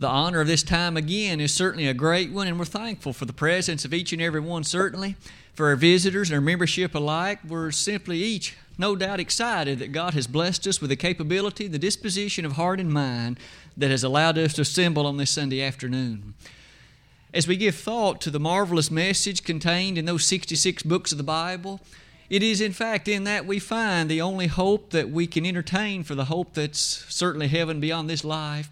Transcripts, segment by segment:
The honor of this time again is certainly a great one, and we're thankful for the presence of each and every one, certainly. For our visitors and our membership alike, we're simply each, no doubt, excited that God has blessed us with the capability, the disposition of heart and mind that has allowed us to assemble on this Sunday afternoon. As we give thought to the marvelous message contained in those 66 books of the Bible, it is, in fact, in that we find the only hope that we can entertain for the hope that's certainly heaven beyond this life.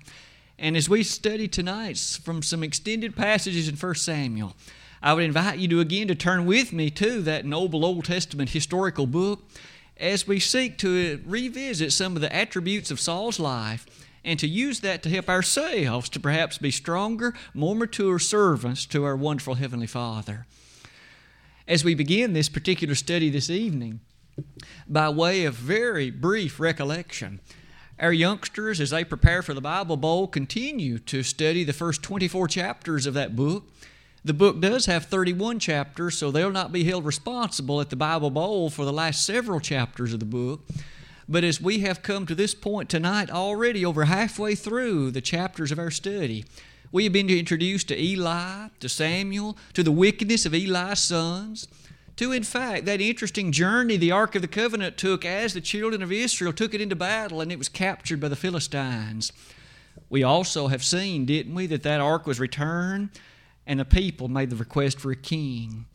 And as we study tonight from some extended passages in 1 Samuel, I would invite you to again to turn with me to that noble Old Testament historical book as we seek to uh, revisit some of the attributes of Saul's life and to use that to help ourselves to perhaps be stronger, more mature servants to our wonderful Heavenly Father. As we begin this particular study this evening, by way of very brief recollection, our youngsters, as they prepare for the Bible Bowl, continue to study the first 24 chapters of that book. The book does have 31 chapters, so they'll not be held responsible at the Bible Bowl for the last several chapters of the book. But as we have come to this point tonight, already over halfway through the chapters of our study, we have been introduced to Eli, to Samuel, to the wickedness of Eli's sons, to, in fact, that interesting journey the Ark of the Covenant took as the children of Israel took it into battle and it was captured by the Philistines. We also have seen, didn't we, that that ark was returned and the people made the request for a king.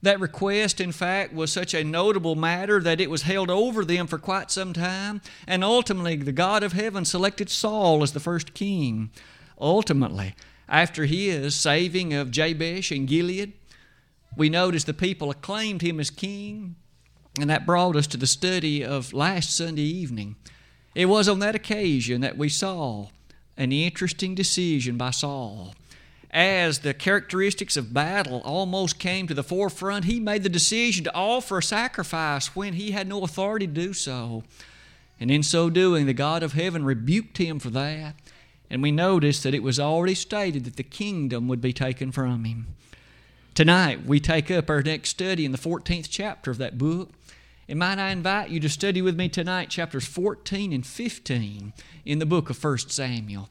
That request, in fact, was such a notable matter that it was held over them for quite some time, and ultimately the God of heaven selected Saul as the first king. Ultimately, after his saving of Jabesh and Gilead, we notice the people acclaimed him as king, and that brought us to the study of last Sunday evening. It was on that occasion that we saw an interesting decision by Saul. As the characteristics of battle almost came to the forefront, he made the decision to offer a sacrifice when he had no authority to do so. And in so doing, the God of heaven rebuked him for that. And we notice that it was already stated that the kingdom would be taken from him. Tonight, we take up our next study in the 14th chapter of that book. And might I invite you to study with me tonight chapters 14 and 15 in the book of 1 Samuel.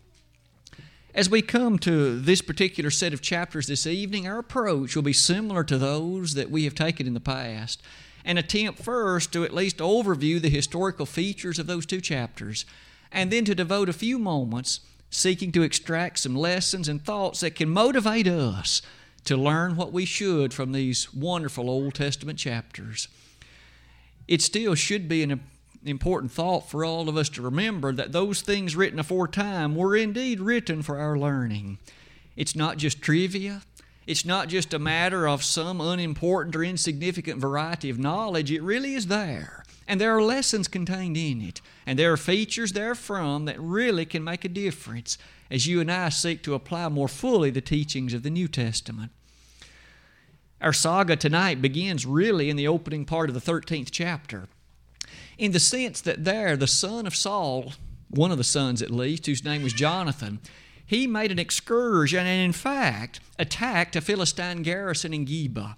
As we come to this particular set of chapters this evening, our approach will be similar to those that we have taken in the past and attempt first to at least overview the historical features of those two chapters, and then to devote a few moments seeking to extract some lessons and thoughts that can motivate us to learn what we should from these wonderful Old Testament chapters. It still should be an important thought for all of us to remember that those things written aforetime were indeed written for our learning. It's not just trivia. It's not just a matter of some unimportant or insignificant variety of knowledge. It really is there. And there are lessons contained in it. And there are features therefrom that really can make a difference as you and I seek to apply more fully the teachings of the New Testament. Our saga tonight begins really in the opening part of the 13th chapter, in the sense that there, the son of Saul, one of the sons at least, whose name was Jonathan, he made an excursion and, in fact, attacked a Philistine garrison in Geba.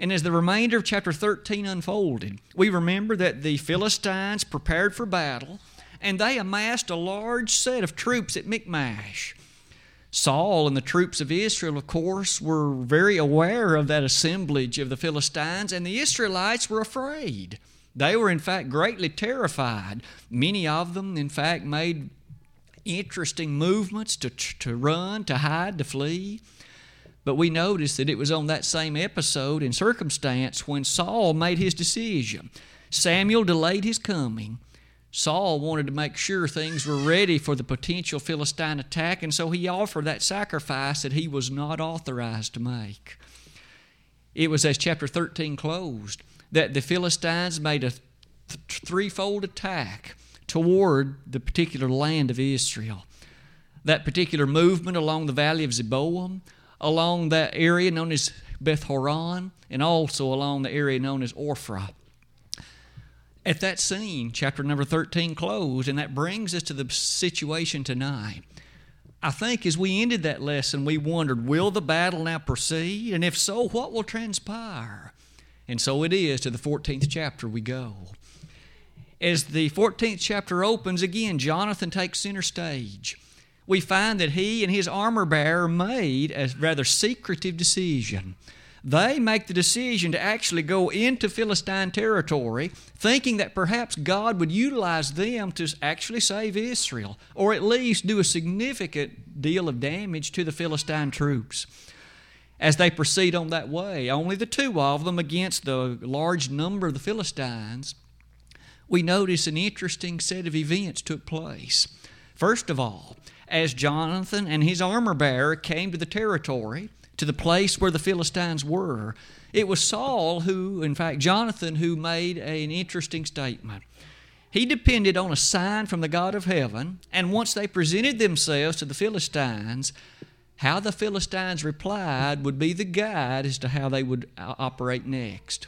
And as the remainder of chapter 13 unfolded, we remember that the Philistines prepared for battle and they amassed a large set of troops at Michmash. Saul and the troops of Israel, of course, were very aware of that assemblage of the Philistines, and the Israelites were afraid. They were, in fact, greatly terrified. Many of them, in fact, made interesting movements to, to run, to hide, to flee. But we notice that it was on that same episode and circumstance when Saul made his decision. Samuel delayed his coming. Saul wanted to make sure things were ready for the potential Philistine attack, and so he offered that sacrifice that he was not authorized to make. It was as chapter 13 closed that the Philistines made a th- threefold attack toward the particular land of Israel. That particular movement along the valley of Zeboim, along that area known as Beth Horon, and also along the area known as Ophrah at that scene, chapter number 13 closed, and that brings us to the situation tonight. I think as we ended that lesson, we wondered, will the battle now proceed? And if so, what will transpire? And so it is to the 14th chapter we go. As the 14th chapter opens, again, Jonathan takes center stage. we find that he and his armor bearer made a rather secretive decision. They make the decision to actually go into Philistine territory, thinking that perhaps God would utilize them to actually save Israel, or at least do a significant deal of damage to the Philistine troops. As they proceed on that way, only the two of them against the large number of the Philistines, we notice an interesting set of events took place. First of all, as Jonathan and his armor bearer came to the territory, to the place where the Philistines were, it was Saul who, in fact, Jonathan, who made an interesting statement. He depended on a sign from the God of heaven, and once they presented themselves to the Philistines, how the Philistines replied would be the guide as to how they would uh, operate next.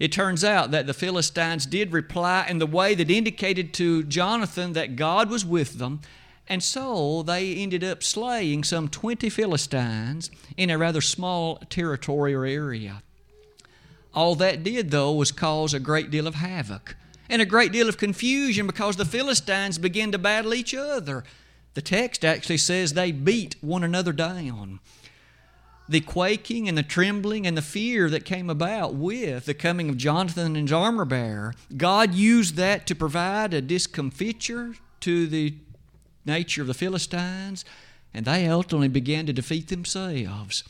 It turns out that the Philistines did reply in the way that indicated to Jonathan that God was with them and so they ended up slaying some 20 Philistines in a rather small territory or area. All that did, though, was cause a great deal of havoc and a great deal of confusion because the Philistines began to battle each other. The text actually says they beat one another down. The quaking and the trembling and the fear that came about with the coming of Jonathan and his armor bearer, God used that to provide a discomfiture to the nature of the Philistines, and they ultimately began to defeat themselves.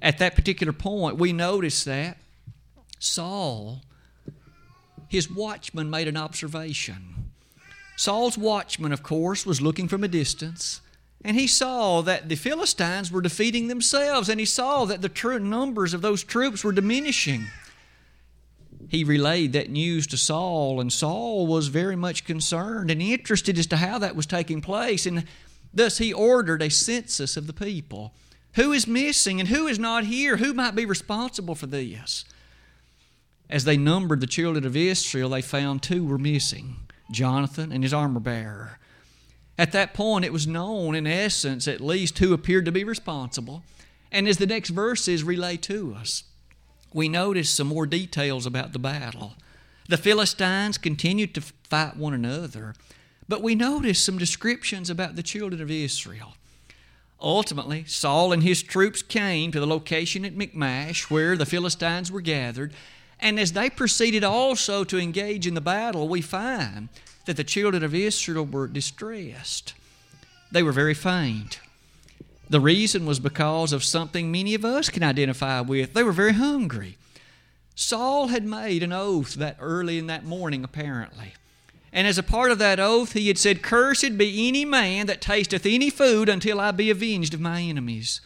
At that particular point, we notice that Saul, his watchman, made an observation. Saul's watchman, of course, was looking from a distance, and he saw that the Philistines were defeating themselves, and he saw that the true numbers of those troops were diminishing he relayed that news to Saul, and Saul was very much concerned and interested as to how that was taking place. And thus he ordered a census of the people. Who is missing and who is not here? Who might be responsible for this? As they numbered the children of Israel, they found two were missing Jonathan and his armor bearer. At that point, it was known, in essence, at least, who appeared to be responsible. And as the next verses relay to us, we notice some more details about the battle. The Philistines continued to fight one another, but we notice some descriptions about the children of Israel. Ultimately, Saul and his troops came to the location at Michmash where the Philistines were gathered, and as they proceeded also to engage in the battle, we find that the children of Israel were distressed. They were very faint. The reason was because of something many of us can identify with. They were very hungry. Saul had made an oath that early in that morning, apparently. And as a part of that oath, he had said, Cursed be any man that tasteth any food until I be avenged of my enemies.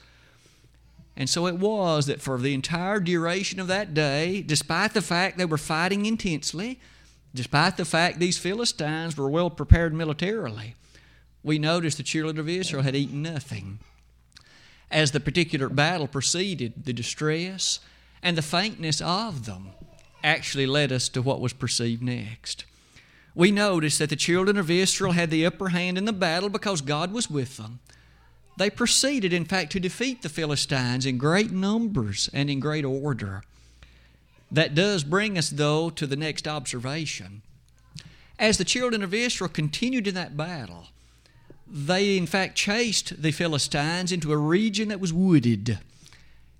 And so it was that for the entire duration of that day, despite the fact they were fighting intensely, despite the fact these Philistines were well prepared militarily, we noticed the children of Israel had eaten nothing as the particular battle proceeded, the distress and the faintness of them actually led us to what was perceived next. We notice that the children of Israel had the upper hand in the battle because God was with them. They proceeded, in fact, to defeat the Philistines in great numbers and in great order. That does bring us, though, to the next observation. As the children of Israel continued in that battle, they in fact chased the Philistines into a region that was wooded.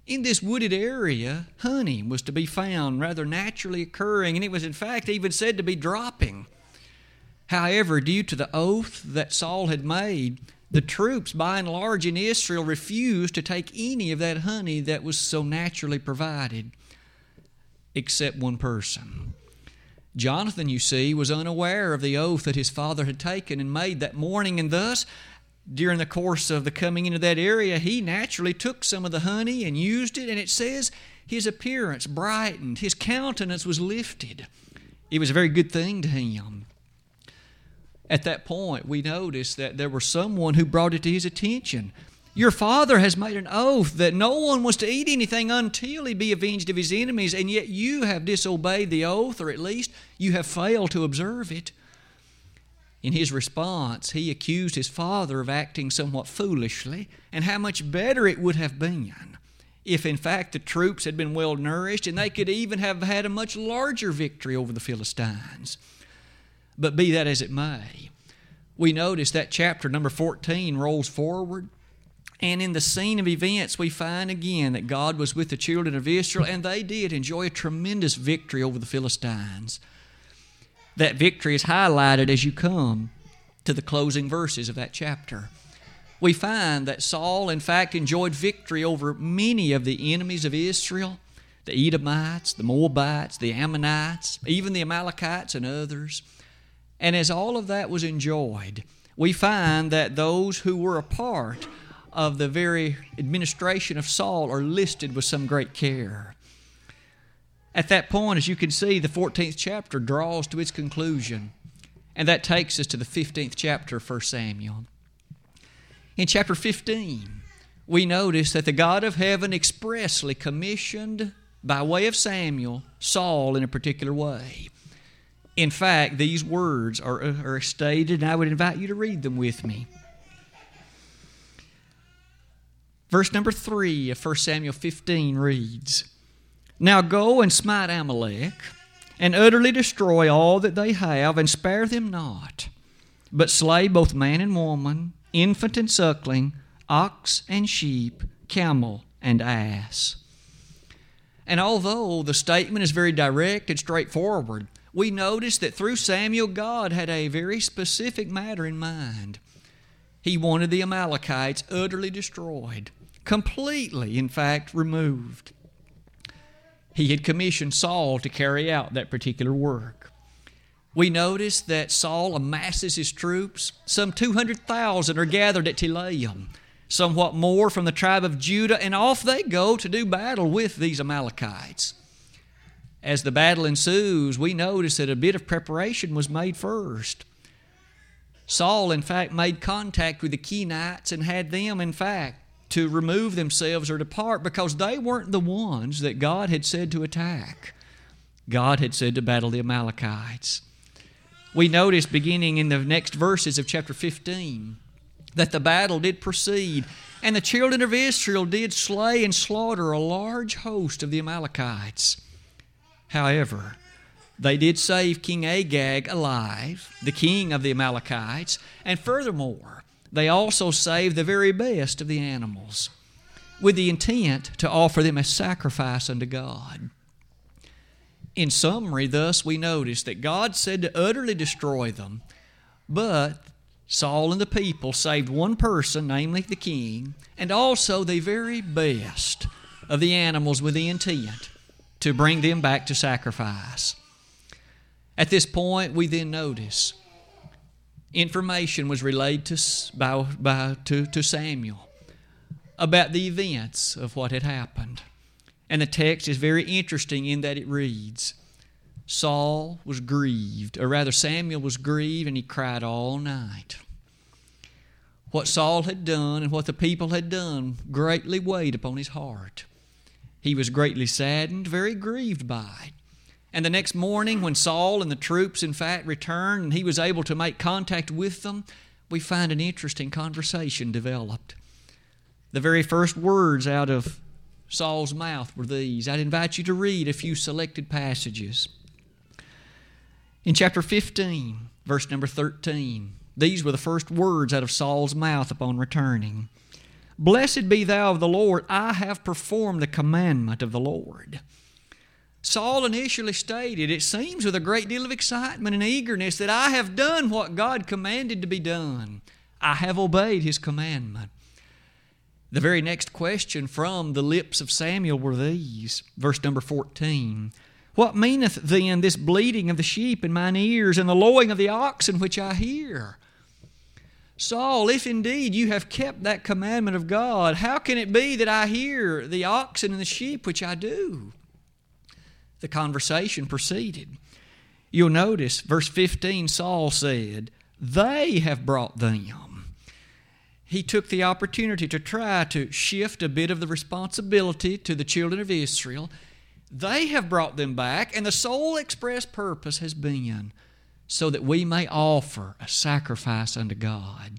In this wooded area, honey was to be found rather naturally occurring, and it was in fact even said to be dropping. However, due to the oath that Saul had made, the troops, by and large in Israel, refused to take any of that honey that was so naturally provided, except one person. Jonathan, you see, was unaware of the oath that his father had taken and made that morning, and thus, during the course of the coming into that area, he naturally took some of the honey and used it, and it says his appearance brightened, his countenance was lifted. It was a very good thing to him. At that point, we notice that there was someone who brought it to his attention. Your father has made an oath that no one was to eat anything until he be avenged of his enemies, and yet you have disobeyed the oath, or at least you have failed to observe it. In his response, he accused his father of acting somewhat foolishly, and how much better it would have been if, in fact, the troops had been well nourished and they could even have had a much larger victory over the Philistines. But be that as it may, we notice that chapter number 14 rolls forward. And in the scene of events, we find again that God was with the children of Israel, and they did enjoy a tremendous victory over the Philistines. That victory is highlighted as you come to the closing verses of that chapter. We find that Saul, in fact, enjoyed victory over many of the enemies of Israel the Edomites, the Moabites, the Ammonites, even the Amalekites, and others. And as all of that was enjoyed, we find that those who were a part of the very administration of Saul are listed with some great care. At that point, as you can see, the 14th chapter draws to its conclusion. And that takes us to the 15th chapter of 1 Samuel. In chapter 15, we notice that the God of heaven expressly commissioned, by way of Samuel, Saul in a particular way. In fact, these words are, are stated, and I would invite you to read them with me. Verse number 3 of 1 Samuel 15 reads Now go and smite Amalek, and utterly destroy all that they have, and spare them not, but slay both man and woman, infant and suckling, ox and sheep, camel and ass. And although the statement is very direct and straightforward, we notice that through Samuel, God had a very specific matter in mind. He wanted the Amalekites utterly destroyed, completely, in fact, removed. He had commissioned Saul to carry out that particular work. We notice that Saul amasses his troops. Some 200,000 are gathered at Telaim, somewhat more from the tribe of Judah, and off they go to do battle with these Amalekites. As the battle ensues, we notice that a bit of preparation was made first. Saul, in fact, made contact with the Kenites and had them, in fact, to remove themselves or depart because they weren't the ones that God had said to attack. God had said to battle the Amalekites. We notice beginning in the next verses of chapter 15 that the battle did proceed, and the children of Israel did slay and slaughter a large host of the Amalekites. However, they did save King Agag alive, the king of the Amalekites, and furthermore, they also saved the very best of the animals, with the intent to offer them as sacrifice unto God. In summary, thus, we notice that God said to utterly destroy them, but Saul and the people saved one person, namely the king, and also the very best of the animals with the intent to bring them back to sacrifice. At this point, we then notice information was relayed to, by, by, to, to Samuel about the events of what had happened. And the text is very interesting in that it reads Saul was grieved, or rather, Samuel was grieved, and he cried all night. What Saul had done and what the people had done greatly weighed upon his heart. He was greatly saddened, very grieved by it. And the next morning, when Saul and the troops, in fact, returned and he was able to make contact with them, we find an interesting conversation developed. The very first words out of Saul's mouth were these. I'd invite you to read a few selected passages. In chapter 15, verse number 13, these were the first words out of Saul's mouth upon returning. Blessed be thou of the Lord, I have performed the commandment of the Lord. Saul initially stated, it seems with a great deal of excitement and eagerness, that I have done what God commanded to be done. I have obeyed his commandment. The very next question from the lips of Samuel were these, verse number 14. What meaneth then this bleating of the sheep in mine ears and the lowing of the oxen which I hear? Saul, if indeed you have kept that commandment of God, how can it be that I hear the oxen and the sheep which I do? The conversation proceeded. You'll notice, verse 15, Saul said, They have brought them. He took the opportunity to try to shift a bit of the responsibility to the children of Israel. They have brought them back, and the sole express purpose has been so that we may offer a sacrifice unto God.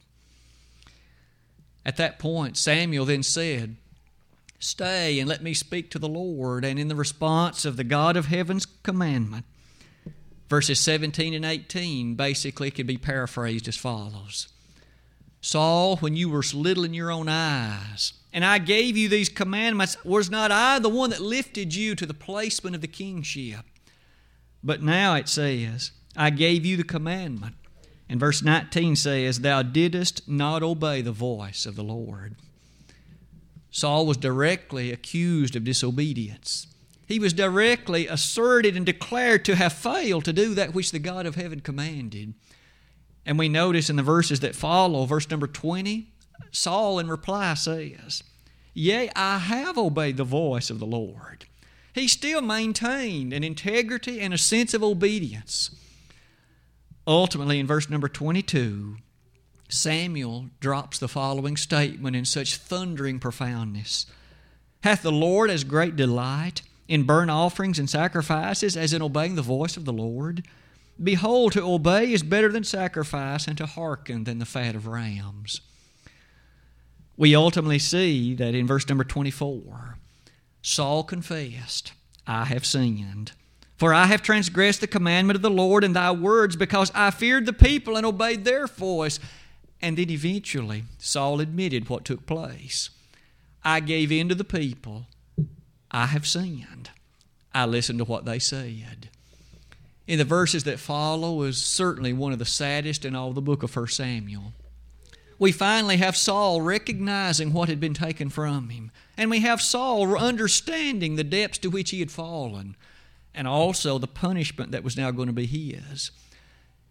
At that point, Samuel then said, Stay and let me speak to the Lord. And in the response of the God of heaven's commandment, Verses 17 and 18 basically could be paraphrased as follows Saul, when you were little in your own eyes, and I gave you these commandments, was not I the one that lifted you to the placement of the kingship? But now it says, I gave you the commandment. And verse 19 says, Thou didst not obey the voice of the Lord. Saul was directly accused of disobedience. He was directly asserted and declared to have failed to do that which the God of heaven commanded. And we notice in the verses that follow, verse number 20, Saul in reply says, Yea, I have obeyed the voice of the Lord. He still maintained an integrity and a sense of obedience. Ultimately, in verse number 22, Samuel drops the following statement in such thundering profoundness Hath the Lord as great delight in burnt offerings and sacrifices as in obeying the voice of the Lord? Behold, to obey is better than sacrifice, and to hearken than the fat of rams. We ultimately see that in verse number 24, Saul confessed, I have sinned. For I have transgressed the commandment of the Lord and thy words, because I feared the people and obeyed their voice. And then eventually, Saul admitted what took place. I gave in to the people. I have sinned. I listened to what they said in the verses that follow is certainly one of the saddest in all the book of 1 Samuel. We finally have Saul recognizing what had been taken from him, and we have Saul understanding the depths to which he had fallen, and also the punishment that was now going to be his.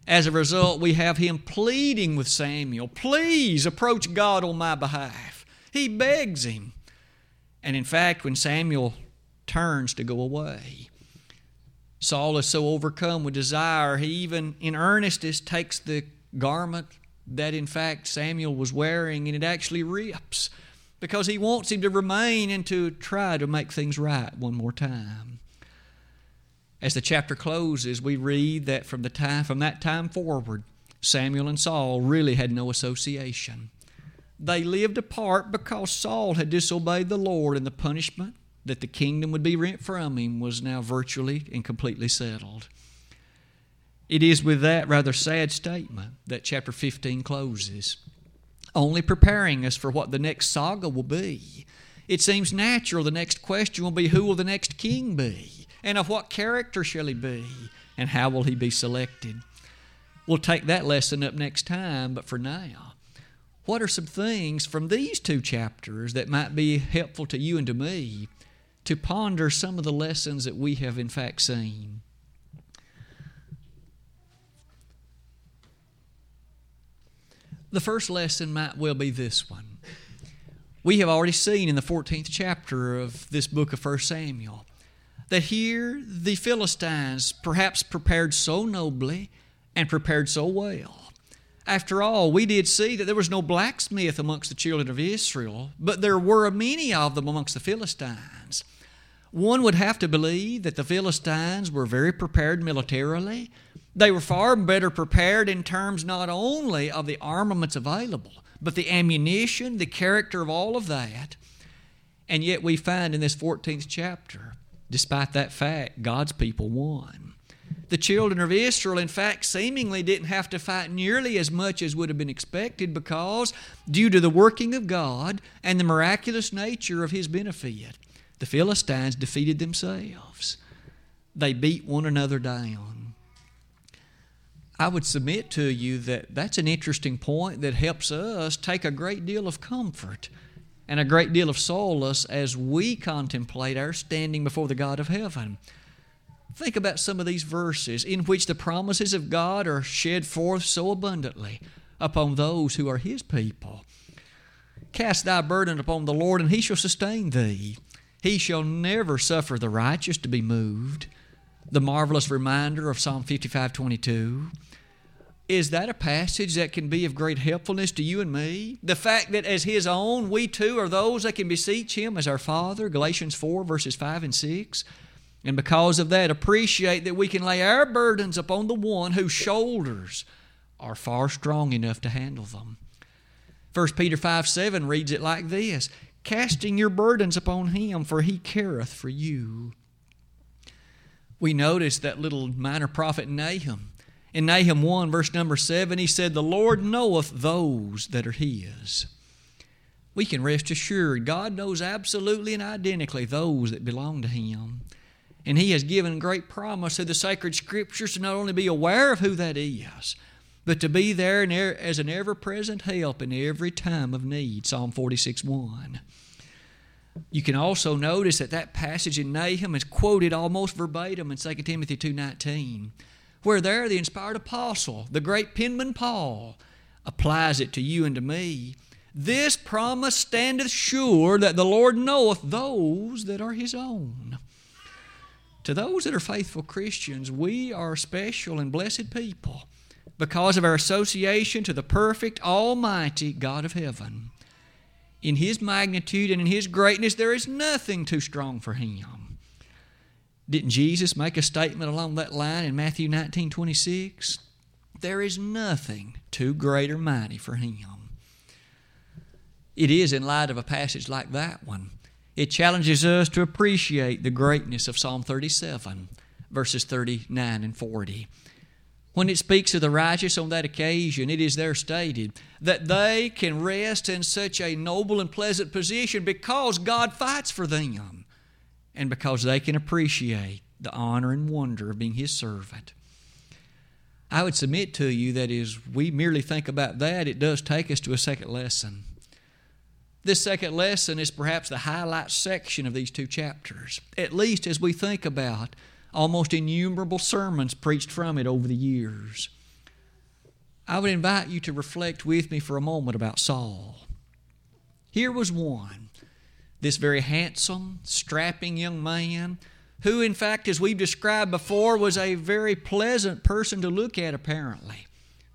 As a result, we have him pleading with Samuel, Please approach God on my behalf. He begs him. And in fact, when Samuel turns to go away, Saul is so overcome with desire, he even in earnestness takes the garment that in fact Samuel was wearing and it actually rips because he wants him to remain and to try to make things right one more time. As the chapter closes, we read that from the time from that time forward, Samuel and Saul really had no association. They lived apart because Saul had disobeyed the Lord and the punishment that the kingdom would be rent from him was now virtually and completely settled. It is with that rather sad statement that chapter 15 closes, only preparing us for what the next saga will be. It seems natural the next question will be who will the next king be? And of what character shall he be? And how will he be selected? We'll take that lesson up next time, but for now, what are some things from these two chapters that might be helpful to you and to me to ponder some of the lessons that we have in fact seen. The first lesson might well be this one. We have already seen in the 14th chapter of this book of 1 Samuel that here the Philistines perhaps prepared so nobly and prepared so well. After all, we did see that there was no blacksmith amongst the children of Israel, but there were many of them amongst the Philistines. One would have to believe that the Philistines were very prepared militarily. They were far better prepared in terms not only of the armaments available, but the ammunition, the character of all of that. And yet we find in this 14th chapter, despite that fact, God's people won. The children of Israel, in fact, seemingly didn't have to fight nearly as much as would have been expected because, due to the working of God and the miraculous nature of His benefit, the Philistines defeated themselves. They beat one another down. I would submit to you that that's an interesting point that helps us take a great deal of comfort and a great deal of solace as we contemplate our standing before the God of heaven. Think about some of these verses in which the promises of God are shed forth so abundantly upon those who are His people. Cast thy burden upon the Lord, and He shall sustain thee. He shall never suffer the righteous to be moved. The marvelous reminder of Psalm 55 22. Is that a passage that can be of great helpfulness to you and me? The fact that as His own, we too are those that can beseech Him as our Father, Galatians 4, verses 5 and 6. And because of that, appreciate that we can lay our burdens upon the one whose shoulders are far strong enough to handle them. 1 Peter 5 7 reads it like this casting your burdens upon him, for he careth for you. We notice that little minor prophet Nahum. In Nahum 1, verse number 7, he said, The Lord knoweth those that are his. We can rest assured God knows absolutely and identically those that belong to him. And he has given great promise through the sacred scriptures to not only be aware of who that is, but to be there er, as an ever present help in every time of need. Psalm 46 1. You can also notice that that passage in Nahum is quoted almost verbatim in 2 Timothy 2.19, where there the inspired apostle, the great penman Paul, applies it to you and to me. This promise standeth sure that the Lord knoweth those that are his own. To those that are faithful Christians, we are special and blessed people because of our association to the perfect, almighty God of heaven in His magnitude and in His greatness, there is nothing too strong for Him. Didn't Jesus make a statement along that line in Matthew 19 26? There is nothing too great or mighty for Him. It is in light of a passage like that one. It challenges us to appreciate the greatness of Psalm 37, verses 39 and 40. When it speaks of the righteous on that occasion, it is there stated that they can rest in such a noble and pleasant position because God fights for them and because they can appreciate the honor and wonder of being His servant. I would submit to you that as we merely think about that, it does take us to a second lesson. This second lesson is perhaps the highlight section of these two chapters, at least as we think about almost innumerable sermons preached from it over the years. I would invite you to reflect with me for a moment about Saul. Here was one, this very handsome, strapping young man, who, in fact, as we've described before, was a very pleasant person to look at, apparently.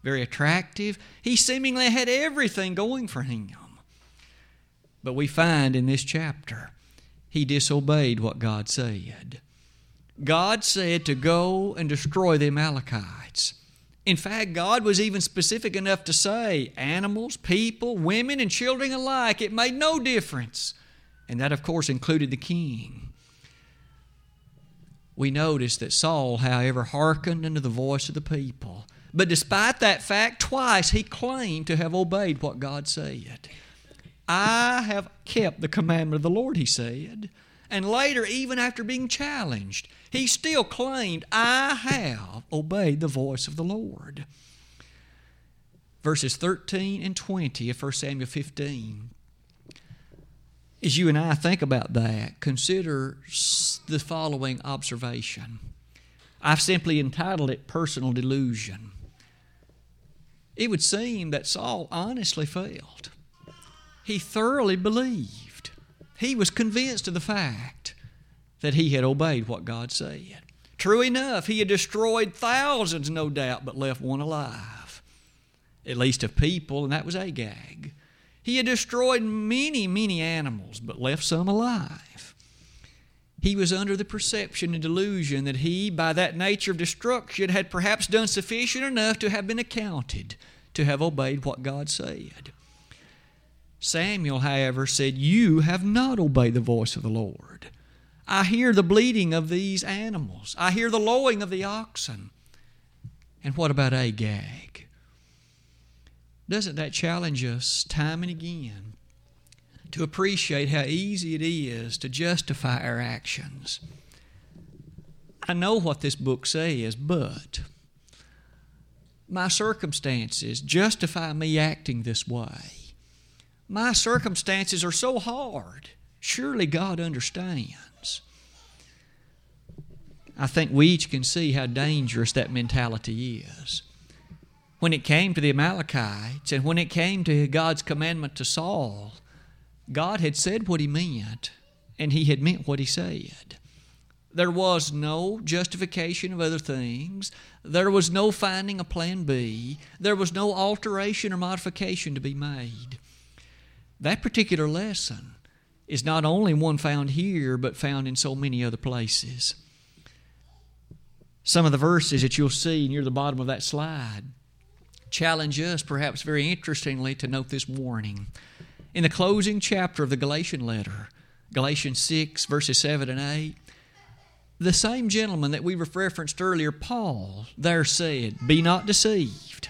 Very attractive. He seemingly had everything going for him. But we find in this chapter, he disobeyed what God said. God said to go and destroy the Amalekites. In fact, God was even specific enough to say animals, people, women, and children alike, it made no difference. And that, of course, included the king. We notice that Saul, however, hearkened unto the voice of the people. But despite that fact, twice he claimed to have obeyed what God said. I have kept the commandment of the Lord, he said. And later, even after being challenged, he still claimed, I have obeyed the voice of the Lord. Verses 13 and 20 of 1 Samuel 15. As you and I think about that, consider the following observation. I've simply entitled it Personal Delusion. It would seem that Saul honestly failed. He thoroughly believed. He was convinced of the fact that he had obeyed what God said. True enough, he had destroyed thousands, no doubt, but left one alive, at least of people, and that was Agag. He had destroyed many, many animals, but left some alive. He was under the perception and delusion that he, by that nature of destruction, had perhaps done sufficient enough to have been accounted to have obeyed what God said. Samuel, however, said, You have not obeyed the voice of the Lord. I hear the bleating of these animals. I hear the lowing of the oxen. And what about Agag? Doesn't that challenge us time and again to appreciate how easy it is to justify our actions? I know what this book says, but my circumstances justify me acting this way. My circumstances are so hard. Surely God understands. I think we each can see how dangerous that mentality is. When it came to the Amalekites and when it came to God's commandment to Saul, God had said what He meant, and He had meant what He said. There was no justification of other things. There was no finding a plan B. There was no alteration or modification to be made. That particular lesson is not only one found here, but found in so many other places. Some of the verses that you'll see near the bottom of that slide challenge us, perhaps very interestingly, to note this warning. In the closing chapter of the Galatian letter, Galatians 6, verses 7 and 8, the same gentleman that we referenced earlier, Paul, there said, Be not deceived.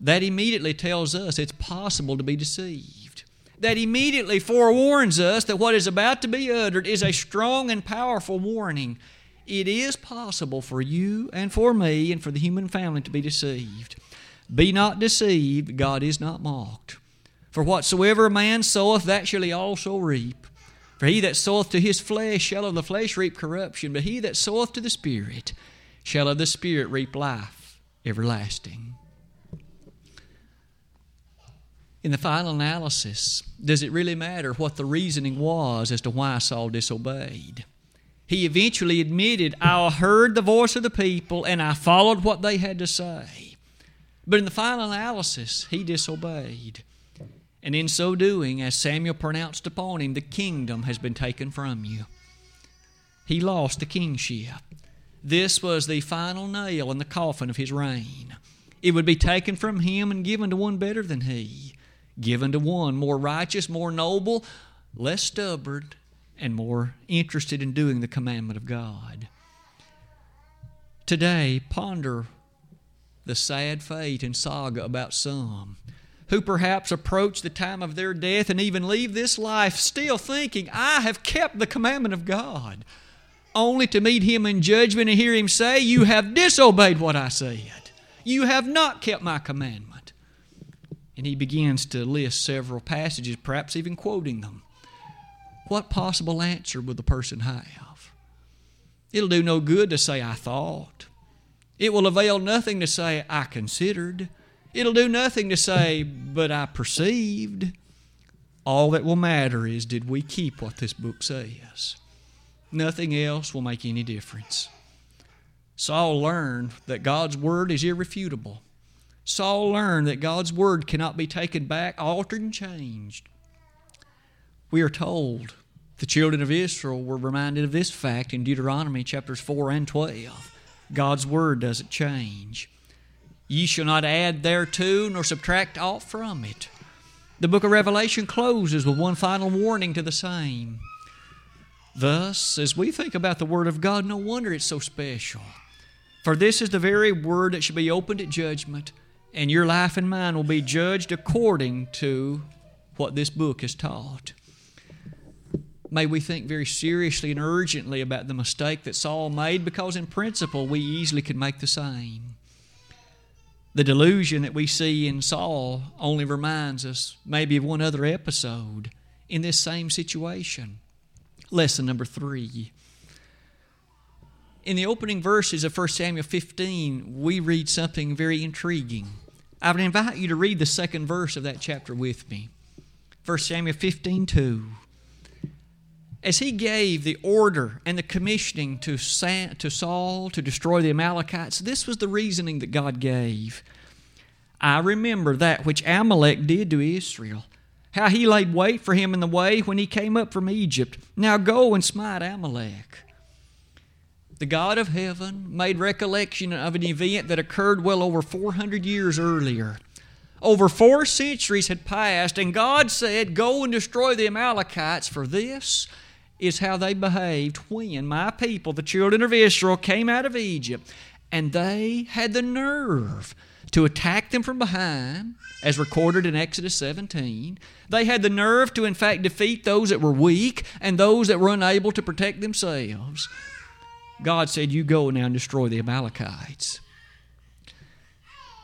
That immediately tells us it's possible to be deceived. That immediately forewarns us that what is about to be uttered is a strong and powerful warning. It is possible for you and for me and for the human family to be deceived. Be not deceived, God is not mocked. For whatsoever a man soweth, that shall he also reap. For he that soweth to his flesh shall of the flesh reap corruption, but he that soweth to the Spirit shall of the Spirit reap life everlasting. In the final analysis, does it really matter what the reasoning was as to why Saul disobeyed? He eventually admitted, I heard the voice of the people and I followed what they had to say. But in the final analysis, he disobeyed. And in so doing, as Samuel pronounced upon him, the kingdom has been taken from you. He lost the kingship. This was the final nail in the coffin of his reign. It would be taken from him and given to one better than he, given to one more righteous, more noble, less stubborn, and more interested in doing the commandment of God. Today, ponder the sad fate and saga about some who perhaps approach the time of their death and even leave this life still thinking, I have kept the commandment of God, only to meet Him in judgment and hear Him say, You have disobeyed what I said. You have not kept my commandment. And He begins to list several passages, perhaps even quoting them. What possible answer would the person have? It'll do no good to say, I thought. It will avail nothing to say, I considered. It'll do nothing to say, but I perceived. All that will matter is, did we keep what this book says? Nothing else will make any difference. Saul learned that God's word is irrefutable. Saul learned that God's word cannot be taken back, altered, and changed. We are told the children of Israel were reminded of this fact in Deuteronomy chapters 4 and 12. God's word doesn't change. Ye shall not add thereto nor subtract aught from it. The book of Revelation closes with one final warning to the same. Thus, as we think about the Word of God, no wonder it's so special. For this is the very Word that shall be opened at judgment, and your life and mine will be judged according to what this book has taught. May we think very seriously and urgently about the mistake that Saul made, because in principle we easily could make the same. The delusion that we see in Saul only reminds us maybe of one other episode in this same situation. Lesson number three. In the opening verses of 1 Samuel 15, we read something very intriguing. I would invite you to read the second verse of that chapter with me. 1 Samuel 15 2 as he gave the order and the commissioning to, Saul to destroy the Amalekites, this was the reasoning that God gave. I remember that which Amalek did to Israel, how he laid wait for him in the way when he came up from Egypt. Now go and smite Amalek. The God of heaven made recollection of an event that occurred well over 400 years earlier. Over four centuries had passed, and God said, Go and destroy the Amalekites, for this is how they behaved when my people, the children of Israel, came out of Egypt. And they had the nerve to attack them from behind, as recorded in Exodus 17. They had the nerve to, in fact, defeat those that were weak and those that were unable to protect themselves. God said, You go now and destroy the Amalekites.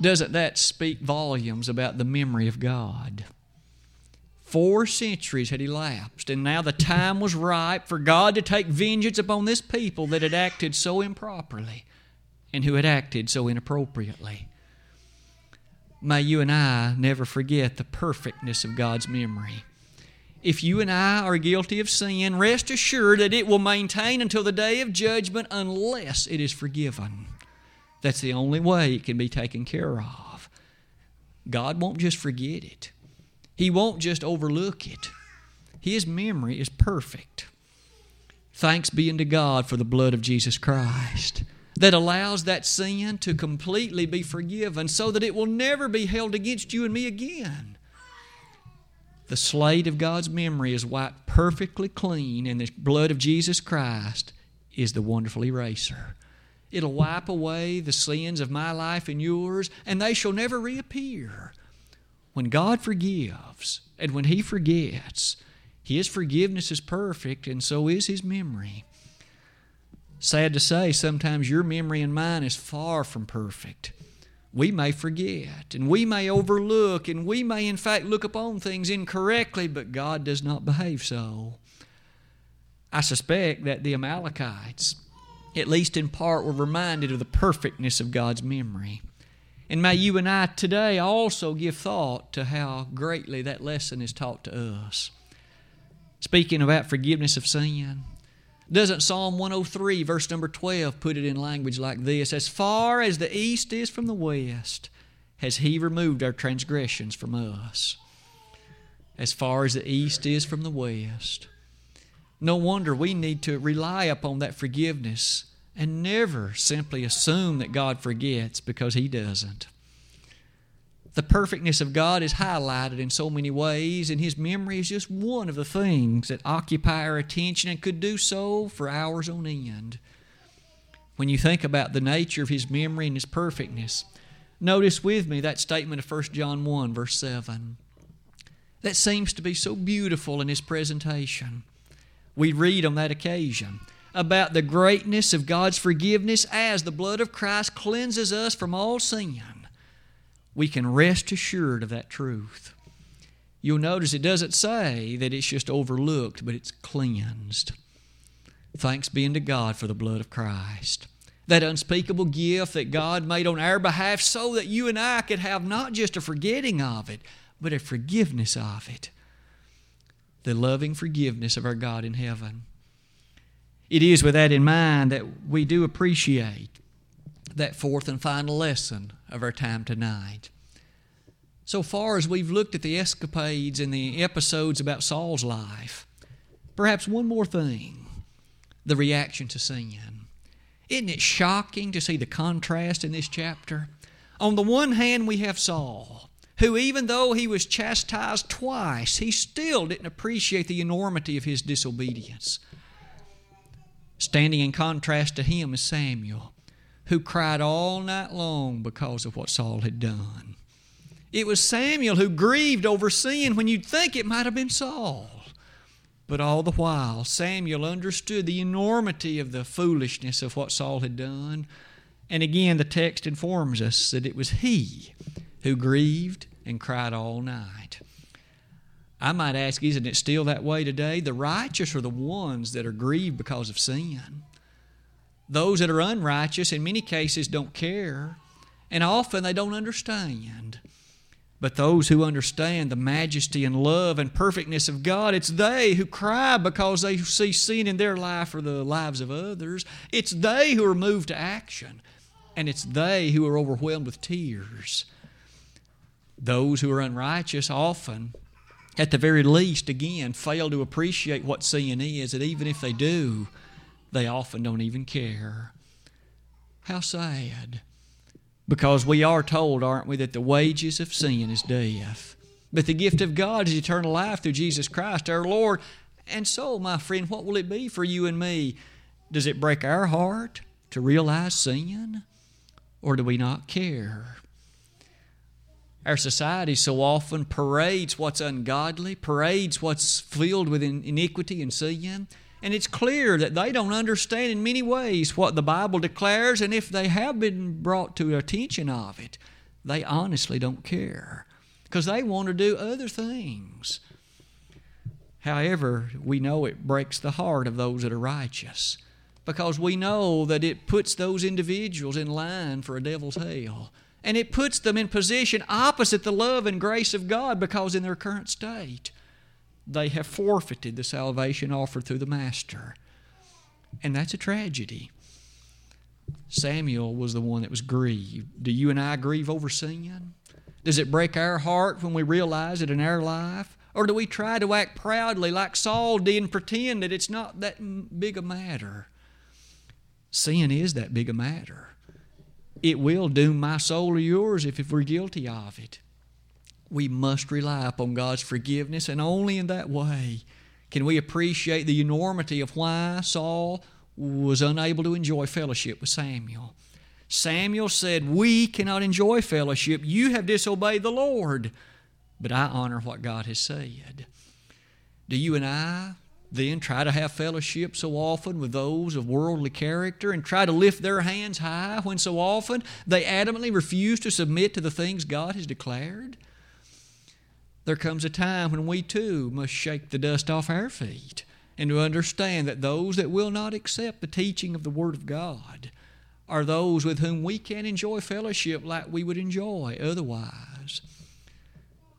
Doesn't that speak volumes about the memory of God? Four centuries had elapsed, and now the time was ripe for God to take vengeance upon this people that had acted so improperly and who had acted so inappropriately. May you and I never forget the perfectness of God's memory. If you and I are guilty of sin, rest assured that it will maintain until the day of judgment unless it is forgiven. That's the only way it can be taken care of. God won't just forget it. He won't just overlook it. His memory is perfect. Thanks be unto God for the blood of Jesus Christ that allows that sin to completely be forgiven so that it will never be held against you and me again. The slate of God's memory is wiped perfectly clean and the blood of Jesus Christ is the wonderful eraser. It'll wipe away the sins of my life and yours, and they shall never reappear. When God forgives and when He forgets, His forgiveness is perfect, and so is His memory. Sad to say, sometimes your memory and mine is far from perfect. We may forget, and we may overlook, and we may, in fact, look upon things incorrectly, but God does not behave so. I suspect that the Amalekites, at least in part, were reminded of the perfectness of God's memory. And may you and I today also give thought to how greatly that lesson is taught to us. Speaking about forgiveness of sin, doesn't Psalm 103, verse number 12, put it in language like this As far as the east is from the west, has He removed our transgressions from us. As far as the east is from the west. No wonder we need to rely upon that forgiveness and never simply assume that God forgets because He doesn't. The perfectness of God is highlighted in so many ways, and His memory is just one of the things that occupy our attention and could do so for hours on end. When you think about the nature of His memory and His perfectness, notice with me that statement of 1 John 1, verse 7. That seems to be so beautiful in His presentation we read on that occasion about the greatness of God's forgiveness as the blood of Christ cleanses us from all sin. We can rest assured of that truth. You'll notice it doesn't say that it's just overlooked, but it's cleansed. Thanks be unto God for the blood of Christ. That unspeakable gift that God made on our behalf so that you and I could have not just a forgetting of it, but a forgiveness of it the loving forgiveness of our God in heaven. It is with that in mind that we do appreciate that fourth and final lesson of our time tonight. So far as we've looked at the escapades and the episodes about Saul's life, perhaps one more thing the reaction to sin. Isn't it shocking to see the contrast in this chapter? On the one hand, we have Saul, who, even though he was chastised twice, he still didn't appreciate the enormity of his disobedience. Standing in contrast to him is Samuel, who cried all night long because of what Saul had done. It was Samuel who grieved over sin when you'd think it might have been Saul. But all the while, Samuel understood the enormity of the foolishness of what Saul had done. And again, the text informs us that it was he who grieved and cried all night. I might ask, isn't it still that way today? The righteous are the ones that are grieved because of sin. Those that are unrighteous, in many cases, don't care, and often they don't understand. But those who understand the majesty and love and perfectness of God, it's they who cry because they see sin in their life or the lives of others. It's they who are moved to action, and it's they who are overwhelmed with tears. Those who are unrighteous often, at the very least, again, fail to appreciate what sin is, and even if they do, they often don't even care. How sad. Because we are told, aren't we, that the wages of sin is death. But the gift of God is eternal life through Jesus Christ our Lord. And so, my friend, what will it be for you and me? Does it break our heart to realize sin? Or do we not care? Our society so often parades what's ungodly, parades what's filled with iniquity and sin. And it's clear that they don't understand in many ways what the Bible declares, and if they have been brought to attention of it, they honestly don't care because they want to do other things. However, we know it breaks the heart of those that are righteous because we know that it puts those individuals in line for a devil's hell and it puts them in position opposite the love and grace of God because in their current state, they have forfeited the salvation offered through the Master. And that's a tragedy. Samuel was the one that was grieved. Do you and I grieve over sin? Does it break our heart when we realize it in our life? Or do we try to act proudly like Saul did and pretend that it's not that big a matter? Sin is that big a matter it will doom my soul or yours if, if we're guilty of it. We must rely upon God's forgiveness, and only in that way can we appreciate the enormity of why Saul was unable to enjoy fellowship with Samuel. Samuel said, We cannot enjoy fellowship. You have disobeyed the Lord. But I honor what God has said. Do you and I then try to have fellowship so often with those of worldly character and try to lift their hands high when so often they adamantly refuse to submit to the things God has declared? There comes a time when we too must shake the dust off our feet and to understand that those that will not accept the teaching of the Word of God are those with whom we can enjoy fellowship like we would enjoy otherwise.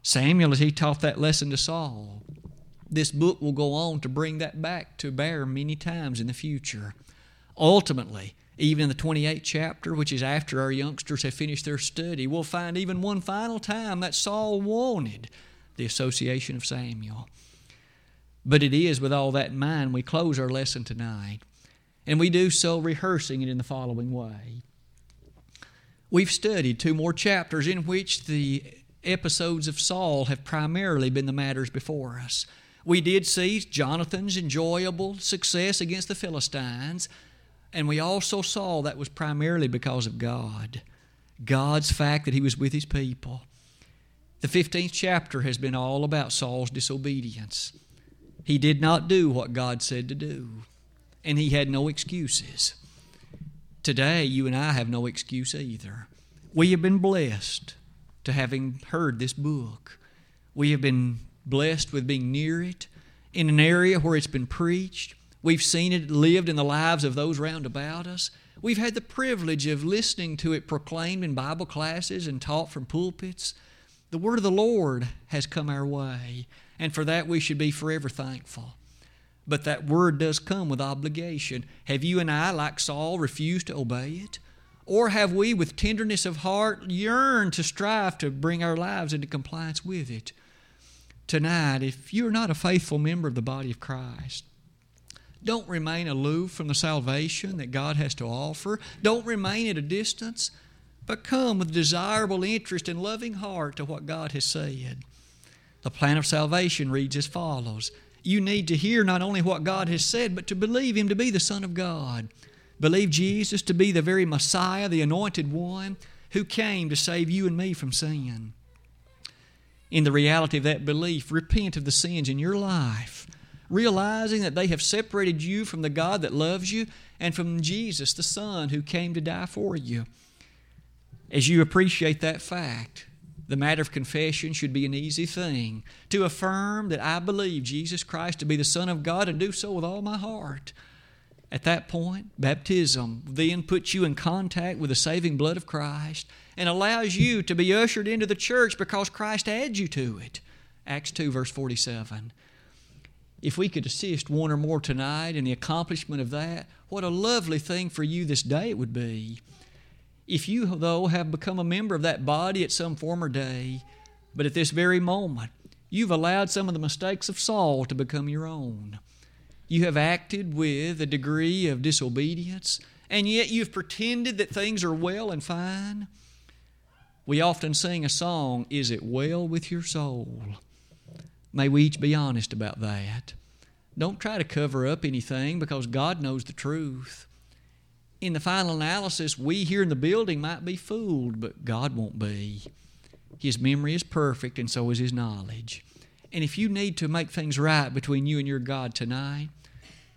Samuel, as he taught that lesson to Saul, this book will go on to bring that back to bear many times in the future. Ultimately, even in the 28th chapter, which is after our youngsters have finished their study, we'll find even one final time that Saul wanted the association of Samuel. But it is with all that in mind we close our lesson tonight, and we do so rehearsing it in the following way. We've studied two more chapters in which the episodes of Saul have primarily been the matters before us. We did see Jonathan's enjoyable success against the Philistines, and we also saw that was primarily because of God. God's fact that he was with his people. The 15th chapter has been all about Saul's disobedience. He did not do what God said to do, and he had no excuses. Today, you and I have no excuse either. We have been blessed to having heard this book. We have been blessed with being near it in an area where it's been preached. We've seen it lived in the lives of those round about us. We've had the privilege of listening to it proclaimed in Bible classes and taught from pulpits. The word of the Lord has come our way, and for that we should be forever thankful. But that word does come with obligation. Have you and I, like Saul, refused to obey it? Or have we, with tenderness of heart, yearned to strive to bring our lives into compliance with it? Tonight, if you're not a faithful member of the body of Christ, don't remain aloof from the salvation that God has to offer. Don't remain at a distance but come with desirable interest and loving heart to what God has said. The plan of salvation reads as follows You need to hear not only what God has said, but to believe Him to be the Son of God. Believe Jesus to be the very Messiah, the anointed one, who came to save you and me from sin. In the reality of that belief, repent of the sins in your life, realizing that they have separated you from the God that loves you and from Jesus, the Son, who came to die for you. As you appreciate that fact, the matter of confession should be an easy thing. To affirm that I believe Jesus Christ to be the Son of God and do so with all my heart. At that point, baptism then puts you in contact with the saving blood of Christ and allows you to be ushered into the church because Christ adds you to it. Acts 2, verse 47. If we could assist one or more tonight in the accomplishment of that, what a lovely thing for you this day it would be. If you, though, have become a member of that body at some former day, but at this very moment, you've allowed some of the mistakes of Saul to become your own. You have acted with a degree of disobedience, and yet you've pretended that things are well and fine. We often sing a song, Is It Well With Your Soul? May we each be honest about that. Don't try to cover up anything because God knows the truth in the final analysis, we here in the building might be fooled, but God won't be. His memory is perfect, and so is His knowledge. And if you need to make things right between you and your God tonight,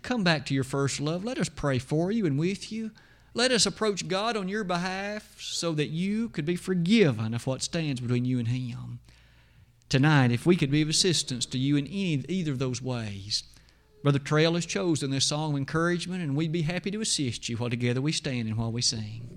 come back to your first love. Let us pray for you and with you. Let us approach God on your behalf so that you could be forgiven of what stands between you and Him. Tonight, if we could be of assistance to you in any, either of those ways, Brother Trail has chosen this song of encouragement, and we'd be happy to assist you while together we stand and while we sing.